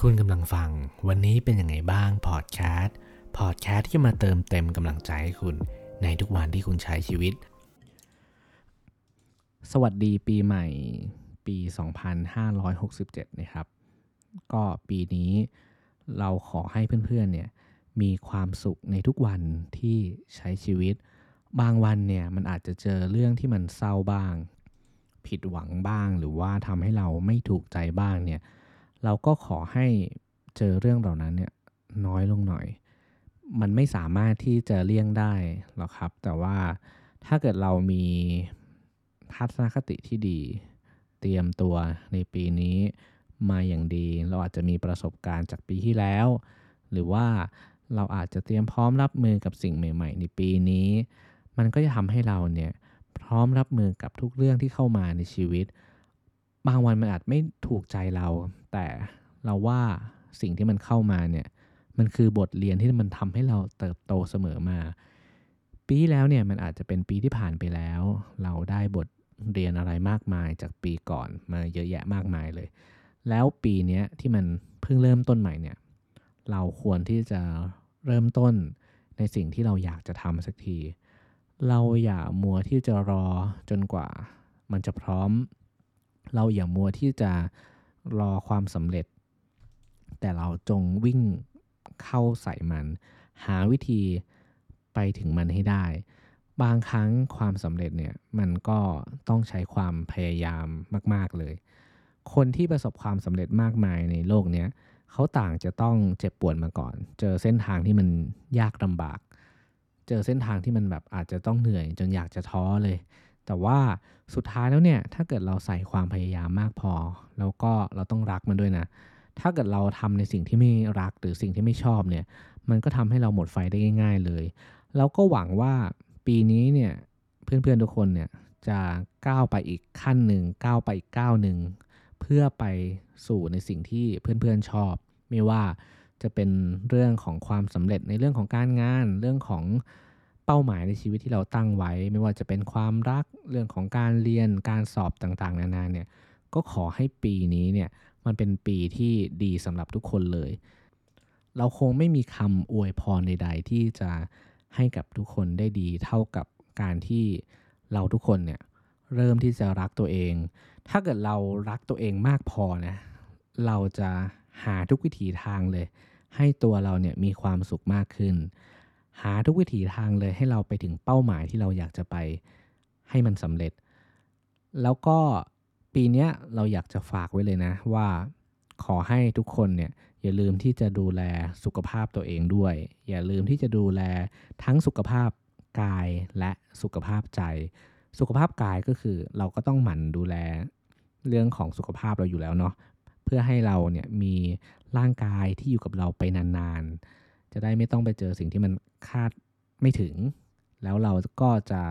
คุณกำลังฟังวันนี้เป็นยังไงบ้างพอดแคสต์พอดแคสต์ที่มาเติมเต็มกำลังใจให้คุณในทุกวันที่คุณใช้ชีวิต สวัสดีปีใหม่ปี 2567 นะครับ ก็ปีนี้เราขอให้เพื่อนๆเนี่ยมีความสุขในทุกวันที่ใช้ชีวิต บางวันเนี่ยมันอาจจะเจอเรื่องที่มันเศร้าบ้าง ผิดหวังบ้างหรือว่าทำให้เราไม่ถูกใจบ้างเนี่ย เราก็ขอให้เจอเรื่องเหล่านั้นเนี่ยน้อยลงหน่อย มันไม่สามารถที่จะเลี่ยงได้หรอกครับ แต่ว่าถ้าเกิดเรามีทัศนคติที่ดี เตรียมตัวในปีนี้มาอย่างดี เราอาจจะมีประสบการณ์จากปีที่แล้ว หรือว่าเราอาจจะเตรียมพร้อมรับมือกับสิ่งใหม่ ๆ ในปีนี้ มันก็จะทำให้เราเนี่ยพร้อมรับมือกับทุกเรื่องที่เข้ามาในชีวิต บางวันมันอาจไม่ถูกใจเรา แต่เราว่าสิ่งที่มันเข้ามาเนี่ย มันคือบทเรียนที่มันทำให้เราเติบโตเสมอมา ปีแล้วเนี่ยมันอาจจะเป็นปีที่ผ่านไปแล้ว เราได้บทเรียนอะไรมากมายจากปีก่อนมาเยอะแยะมากมายเลย แล้วปีนี้ที่มันเพิ่งเริ่มต้นใหม่เนี่ย เราควรที่จะเริ่มต้นในสิ่งที่เราอยากจะทำสักที เราอย่ามัวที่จะรอจนกว่า มันจะพร้อม เราอย่ามัวที่จะรอความสำเร็จ แต่เราจงวิ่งเข้าใส่มัน หาวิธีไปถึงมันให้ได้ บางครั้งความสำเร็จเนี่ยมันก็ต้องใช้ความพยายามมาก ๆเลย คนที่ประสบความสำเร็จมากมายในโลกเนี้ยเขาต่างจะต้องเจ็บปวดมาก่อน เจอเส้นทางที่มันยากลำบาก เจอเส้นทางที่มันแบบอาจจะต้องเหนื่อย จนอยากจะท้อเลย แต่ว่าสุดท้ายแล้วเนี่ยถ้าเกิดเราใส่ความพยายามมากพอ แล้วก็เราต้องรักมันด้วยนะ ถ้าเกิดเราทำในสิ่งที่ไม่รักหรือสิ่งที่ไม่ชอบเนี่ยมันก็ทำให้เราหมดไฟได้ง่าย ๆ เลยแล้วก็หวังว่าปีนี้เนี่ยเพื่อนๆทุกคนเนี่ยจะก้าวไปอีกขั้นหนึ่งก้าวไปอีกก้าวหนึ่งเพื่อไปสู่ในสิ่งที่เพื่อนๆชอบ ไม่ว่าจะเป็นเรื่องของความสำเร็จในเรื่องของการงาน เรื่องของ เป้าหมายในชีวิตที่เราตั้งไว้ ไม่ว่าจะเป็นความรักเรื่องของการเรียนการสอบต่างๆ นานาเนี่ยก็ขอให้ปีนี้เนี่ยมันเป็นปีที่ดีสำหรับทุกคนเลย เราคงไม่มีคำอวยพรใด ๆ ที่จะให้กับทุกคนได้ดีเท่ากับการที่เราทุกคนเนี่ยเริ่มที่จะรักตัวเอง ถ้าเกิดเรารักตัวเองมากพอนะเราจะหาทุกวิถีทางเลย ให้ตัวเราเนี่ยมีความสุขมากขึ้น หาทุกวิถีทางเลยให้เราไปถึงเป้าหมายที่เราอยากจะไปให้มันสำเร็จ แล้วก็ปีนี้เราอยากจะฝากไว้เลยนะว่าขอให้ทุกคนเนี่ยอย่าลืมที่จะดูแลสุขภาพตัวเองด้วย อย่าลืมที่จะดูแลทั้งสุขภาพกายและสุขภาพใจ สุขภาพกายก็คือเราก็ต้องหมั่นดูแลเรื่องของสุขภาพเราอยู่แล้วเนาะเพื่อให้เราเนี่ยมีร่างกายที่อยู่กับเราไปนานๆ จะได้ไม่ต้องไปเจอสิ่งที่มันคาดไม่ถึง แล้วเราก็จะ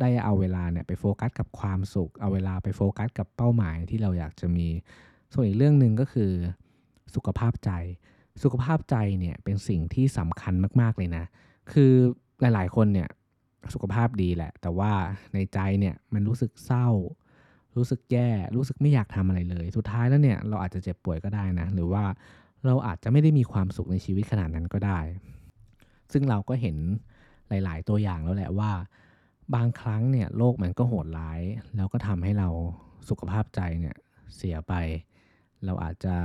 ได้เอาเวลาเนี่ยไปโฟกัสกับความสุข เอาเวลาไปโฟกัสกับเป้าหมายที่เราอยากจะมี ส่วนอีกเรื่องหนึ่งก็คือสุขภาพใจ สุขภาพใจเนี่ยเป็นสิ่งที่สำคัญมาก ๆ เลยนะ คือหลาย ๆ คนเนี่ยสุขภาพดีแหละ แต่ว่าในใจเนี่ยมันรู้สึกเศร้า รู้สึกแย่ รู้สึกไม่อยากทำอะไรเลย สุดท้ายแล้วเนี่ยเราอาจจะเจ็บป่วยก็ได้นะ หรือว่า เราอาจจะไม่ได้มีความสุขในชีวิตขนาดนั้นก็ได้ ซึ่งเราก็เห็นหลาย ๆ ตัวอย่างแล้วแหละว่า บางครั้งเนี่ยโลกมันก็โหดร้าย แล้วก็ทำให้เราสุขภาพใจเนี่ยเสียไป เราอาจจะ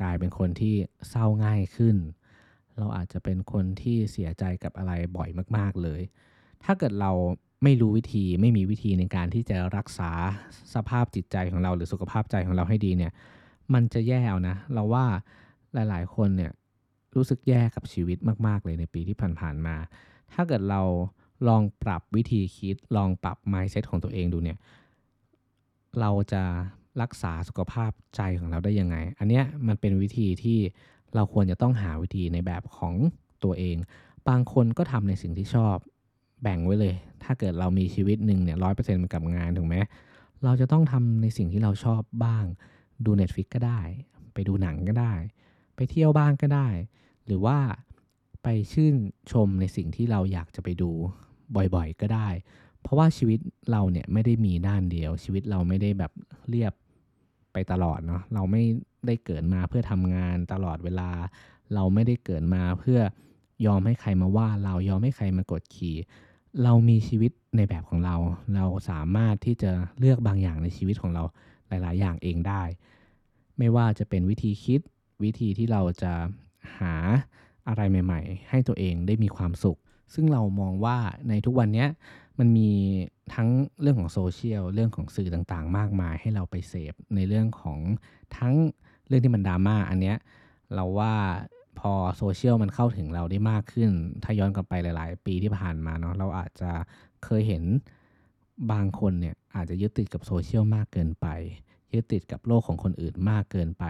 กลายเป็นคนที่เศร้าง่ายขึ้น เราอาจจะเป็นคนที่เสียใจกับอะไรบ่อยมาก ๆ เลย ถ้าเกิดเราไม่รู้วิธีไม่มีวิธีในการที่จะรักษาสภาพจิตใจของเราหรือสุขภาพใจของเราให้ดีเนี่ย มันจะแย่เอานะ เราว่า หลายๆ คนเนี่ยรู้สึกแย่กับชีวิตมาก ๆ เลยในปีที่ผ่านๆมา ถ้าเกิดเราลองปรับวิธีคิด ลองปรับ mindset ของตัวเองดูเนี่ย เราจะรักษาสุขภาพใจของเราได้ยังไง อันเนี้ยมันเป็นวิธีที่เราควรจะต้องหาวิธีในแบบของตัวเอง บางคนก็ทำในสิ่งที่ชอบ แบ่งไว้เลย ถ้าเกิดเรามีชีวิตหนึ่งเนี่ยร้อยเปอร์เซ็นต์กับงานถูกไหมเราจะต้องทำในสิ่งที่เราชอบบ้าง ดู Netflix ก็ได้ ไปดูหนังก็ได้ ไปเที่ยวบ้างก็ได้ หรือว่าไปชื่นชมในสิ่งที่เราอยากจะไปดูบ่อยๆ ก็ได้ เพราะว่าชีวิตเราเนี่ยไม่ได้มีด้านเดียว ชีวิตเราไม่ได้แบบเรียบไปตลอดเนาะเราไม่ได้เกิดมาเพื่อทำงานตลอดเวลา เราไม่ได้เกิดมาเพื่อยอมให้ใครมาว่า เรายอมให้ใครมากดขี่ เรามีชีวิตในแบบของเรา เราสามารถที่จะเลือกบางอย่างในชีวิตของเราหลาย ๆ อย่างเองได้ ไม่ว่าจะเป็นวิธีคิด วิธีที่เราจะหาอะไรใหม่ ๆ ให้ตัวเองได้มีความสุข ซึ่งเรามองว่าในทุกวันนี้มันมีทั้งเรื่องของโซเชียลเรื่องของสื่อต่างๆ มากมายให้เราไปเสพในเรื่องของทั้งเรื่องที่มันดราม่าอันเนี้ยเราว่าพอโซเชียลมันเข้าถึงเราได้มากขึ้น ถ้าย้อนกลับไปหลาย ๆ ปีที่ผ่านมาเนาะเราอาจจะเคยเห็นบางคนเนี่ยอาจจะยึดติดกับโซเชียลมากเกินไป ยึดติดกับโลกของคนอื่นมากเกินไป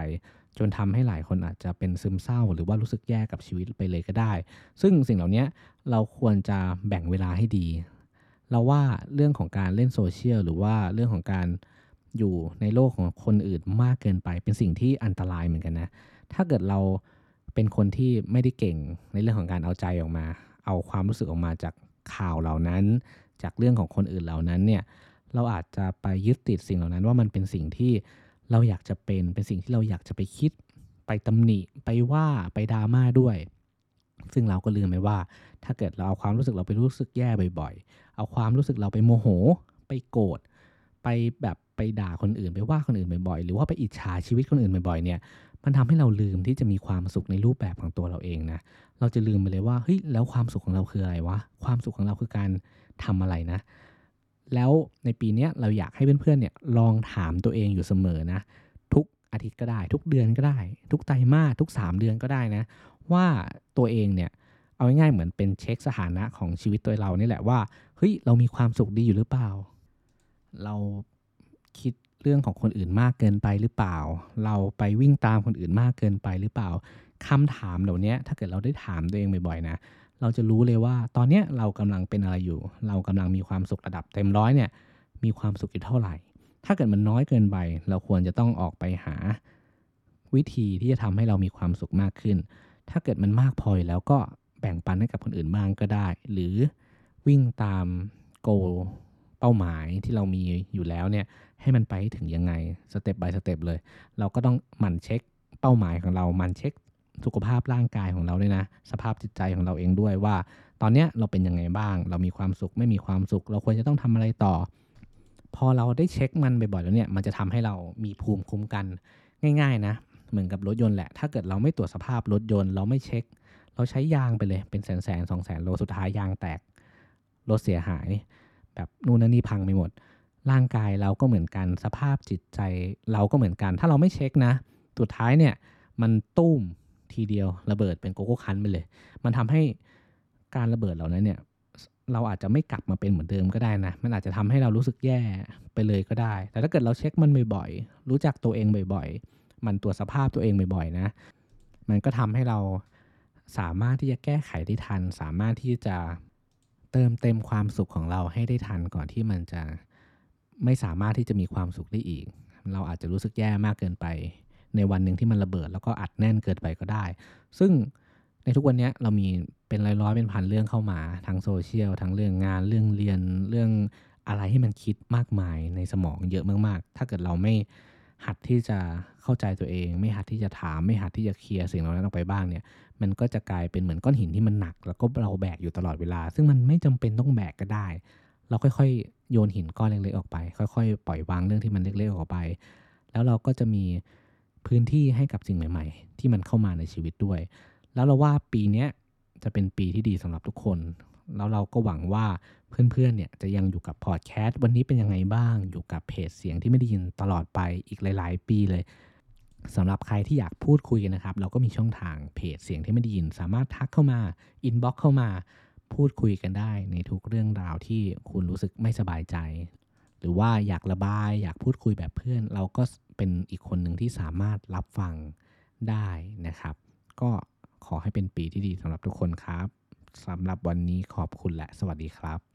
จนทำให้หลายคนอาจจะเป็นซึมเศร้า หรือว่ารู้สึกแย่กับชีวิตไปเลยก็ได้ ซึ่งสิ่งเหล่านี้เราควรจะแบ่งเวลาให้ดี เราว่าเรื่องของการเล่นโซเชียลหรือว่าเรื่องของการอยู่ในโลกของคนอื่นมากเกินไป เป็นสิ่งที่อันตรายเหมือนกันนะ ถ้าเกิดเราเป็นคนที่ไม่ได้เก่งในเรื่องของการเอาใจออกมา เอาความรู้สึกออกมาจากข่าวเหล่านั้น จากเรื่องของคนอื่นเหล่านั้นเนี่ย เราอาจจะไปยึดติดสิ่งเหล่านั้นว่ามันเป็นสิ่งที่เราอยากจะเป็น เป็นสิ่งที่เราอยากจะไปคิด ไปตำหนิ ไปว่า ไปดราม่าด้วย ซึ่งเราก็ลืมไปว่า ถ้าเกิดเราเอาความรู้สึกเราไปรู้สึกแย่บ่อยๆ เอาความรู้สึกเราไปโมโห ไปโกรธ ไปแบบไปด่าคนอื่น ไปว่าคนอื่นบ่อยๆ หรือว่าไปอิจฉาชีวิตคนอื่นบ่อยๆ เนี่ย มันทำให้เราลืมที่จะมีความสุขในรูปแบบของตัวเราเองนะ เราจะลืมไปเลยว่า เฮ้ย แล้วความสุขของเราคืออะไรวะ ความสุขของเราคือการทำอะไรนะ แล้วในปีนี้เราอยากให้เพื่อนๆเนี่ยลองถามตัวเองอยู่เสมอนะ ทุกอาทิตย์ก็ได้ ทุกเดือนก็ได้ ทุกไตรมาสทุก 3 เดือนก็ได้นะว่าตัวเองเนี่ยเอาง่ายๆเหมือนเป็นเช็คสถานะของชีวิตตัวเรานี่แหละว่าเฮ้ยเรามีความสุขดีอยู่หรือเปล่า เราคิดเรื่องของคนอื่นมากเกินไปหรือเปล่า เราไปวิ่งตามคนอื่นมากเกินไปหรือเปล่าคำถามเหล่านี้ถ้าเกิดเราได้ถามตัวเองบ่อยๆนะ เราจะรู้เลยว่าตอนเนี้ยเรากำลังเป็นอะไรอยู่ เรากำลังมีความสุขระดับเต็มร้อยเนี่ยมีความสุขอยู่เท่าไหร่ ถ้าเกิดมันน้อยเกินไป เราควรจะต้องออกไปหา วิธีที่จะทำให้เรามีความสุขมากขึ้น ถ้าเกิดมันมากพอแล้วก็แบ่งปันให้กับคนอื่นบ้างก็ได้ หรือวิ่งตามโกเป้าหมายที่เรามีอยู่แล้วเนี่ยให้มันไปถึงยังไงสเต็ป by สเต็ปเลย เราก็ต้องหมั่นเช็คเป้าหมายของเรา หมั่นเช็ค สุขภาพร่างกายของเราด้วยนะ สภาพจิตใจของเราเองด้วยว่า ตอนเนี้ยเราเป็นยังไงบ้าง เรามีความสุขไม่มีความสุข เราควรจะต้องทำอะไรต่อ พอเราได้เช็คมันบ่อยๆแล้วเนี่ย มันจะทำให้เรามีภูมิคุ้มกันง่ายๆนะเหมือนกับรถยนต์แหละ ถ้าเกิดเราไม่ตรวจสภาพรถยนต์ เราไม่เช็ค เราใช้ยางไปเลย เป็นแสนแสนสองแสนโล สุดท้ายยางแตก รถเสียหาย แบบนู่นนั่นนี่พังไปหมด ร่างกายเราก็เหมือนกัน สภาพจิตใจเราก็เหมือนกัน ถ้าเราไม่เช็คนะ สุดท้ายเนี่ย มันตุ้ม ทีเดียวระเบิดเป็นโกโก้คันไปเลย มันทำให้การระเบิดเหล่านั้นเนี่ยเราอาจจะไม่กลับมาเป็นเหมือนเดิมก็ได้นะ มันอาจจะทำให้เรารู้สึกแย่ไปเลยก็ได้ แต่ถ้าเกิดเราเช็คมันบ่อยๆ รู้จักตัวเองบ่อยๆ มันตรวจสภาพตัวเองบ่อยๆนะ มันก็ทำให้เราสามารถที่จะแก้ไขได้ทัน สามารถที่จะเติมเต็มความสุขของเราให้ได้ทันก่อนที่มันจะไม่สามารถที่จะมีความสุขได้อีก เราอาจจะรู้สึกแย่มากเกินไป ในวันหนึ่งที่มันระเบิด แล้วก็อัดแน่นเกินไปก็ได้ ซึ่งในทุกวันนี้เรามีเป็นร้อยๆเป็นพันเรื่องเข้ามาทั้งโซเชียลทั้งเรื่องงานเรื่องเรียนเรื่องอะไรให้มันคิดมากมายในสมองเยอะมากๆ ถ้าเกิดเราไม่หัดที่จะเข้าใจตัวเอง ไม่หัดที่จะถาม ไม่หัดที่จะเคลียร์สิ่งเหล่านั้นออกไปบ้างเนี่ย มันก็จะกลายเป็นเหมือนก้อนหินที่มันหนัก แล้วก็เราแบกอยู่ตลอดเวลา ซึ่งมันไม่จำเป็นต้องแบกก็ได้ เราค่อยๆ โยนหินก้อนเล็กๆออกไป ค่อย ๆ ปล่อยวางเรื่องที่มันเล็กๆออกไป แล้วเราก็จะมี พื้นที่ให้กับสิ่งใหม่ ๆ ที่มันเข้ามาในชีวิตด้วย แล้วเราว่าปีนี้จะเป็นปีที่ดีสำหรับทุกคน แล้วเราก็หวังว่าเพื่อนๆเนี่ยจะยังอยู่กับพอดแคสต์วันนี้เป็นยังไงบ้าง อยู่กับเพจเสียงที่ไม่ได้ยินตลอดไปอีกหลาย ๆ ปีเลยสำหรับใครที่อยากพูดคุยกันนะครับ เราก็มีช่องทางเพจเสียงที่ไม่ได้ยิน สามารถทักเข้ามาอินบ็อกเข้ามาพูดคุยกันได้ในทุกเรื่องราวที่คุณรู้สึกไม่สบายใจ หรือว่าอยากระบาย อยากพูดคุยแบบเพื่อน เราก็ เป็นอีกคนหนึ่งที่สามารถรับฟังได้นะครับ ก็ขอให้เป็นปีที่ดีสำหรับทุกคนครับสำหรับวันนี้ขอบคุณและสวัสดีครับ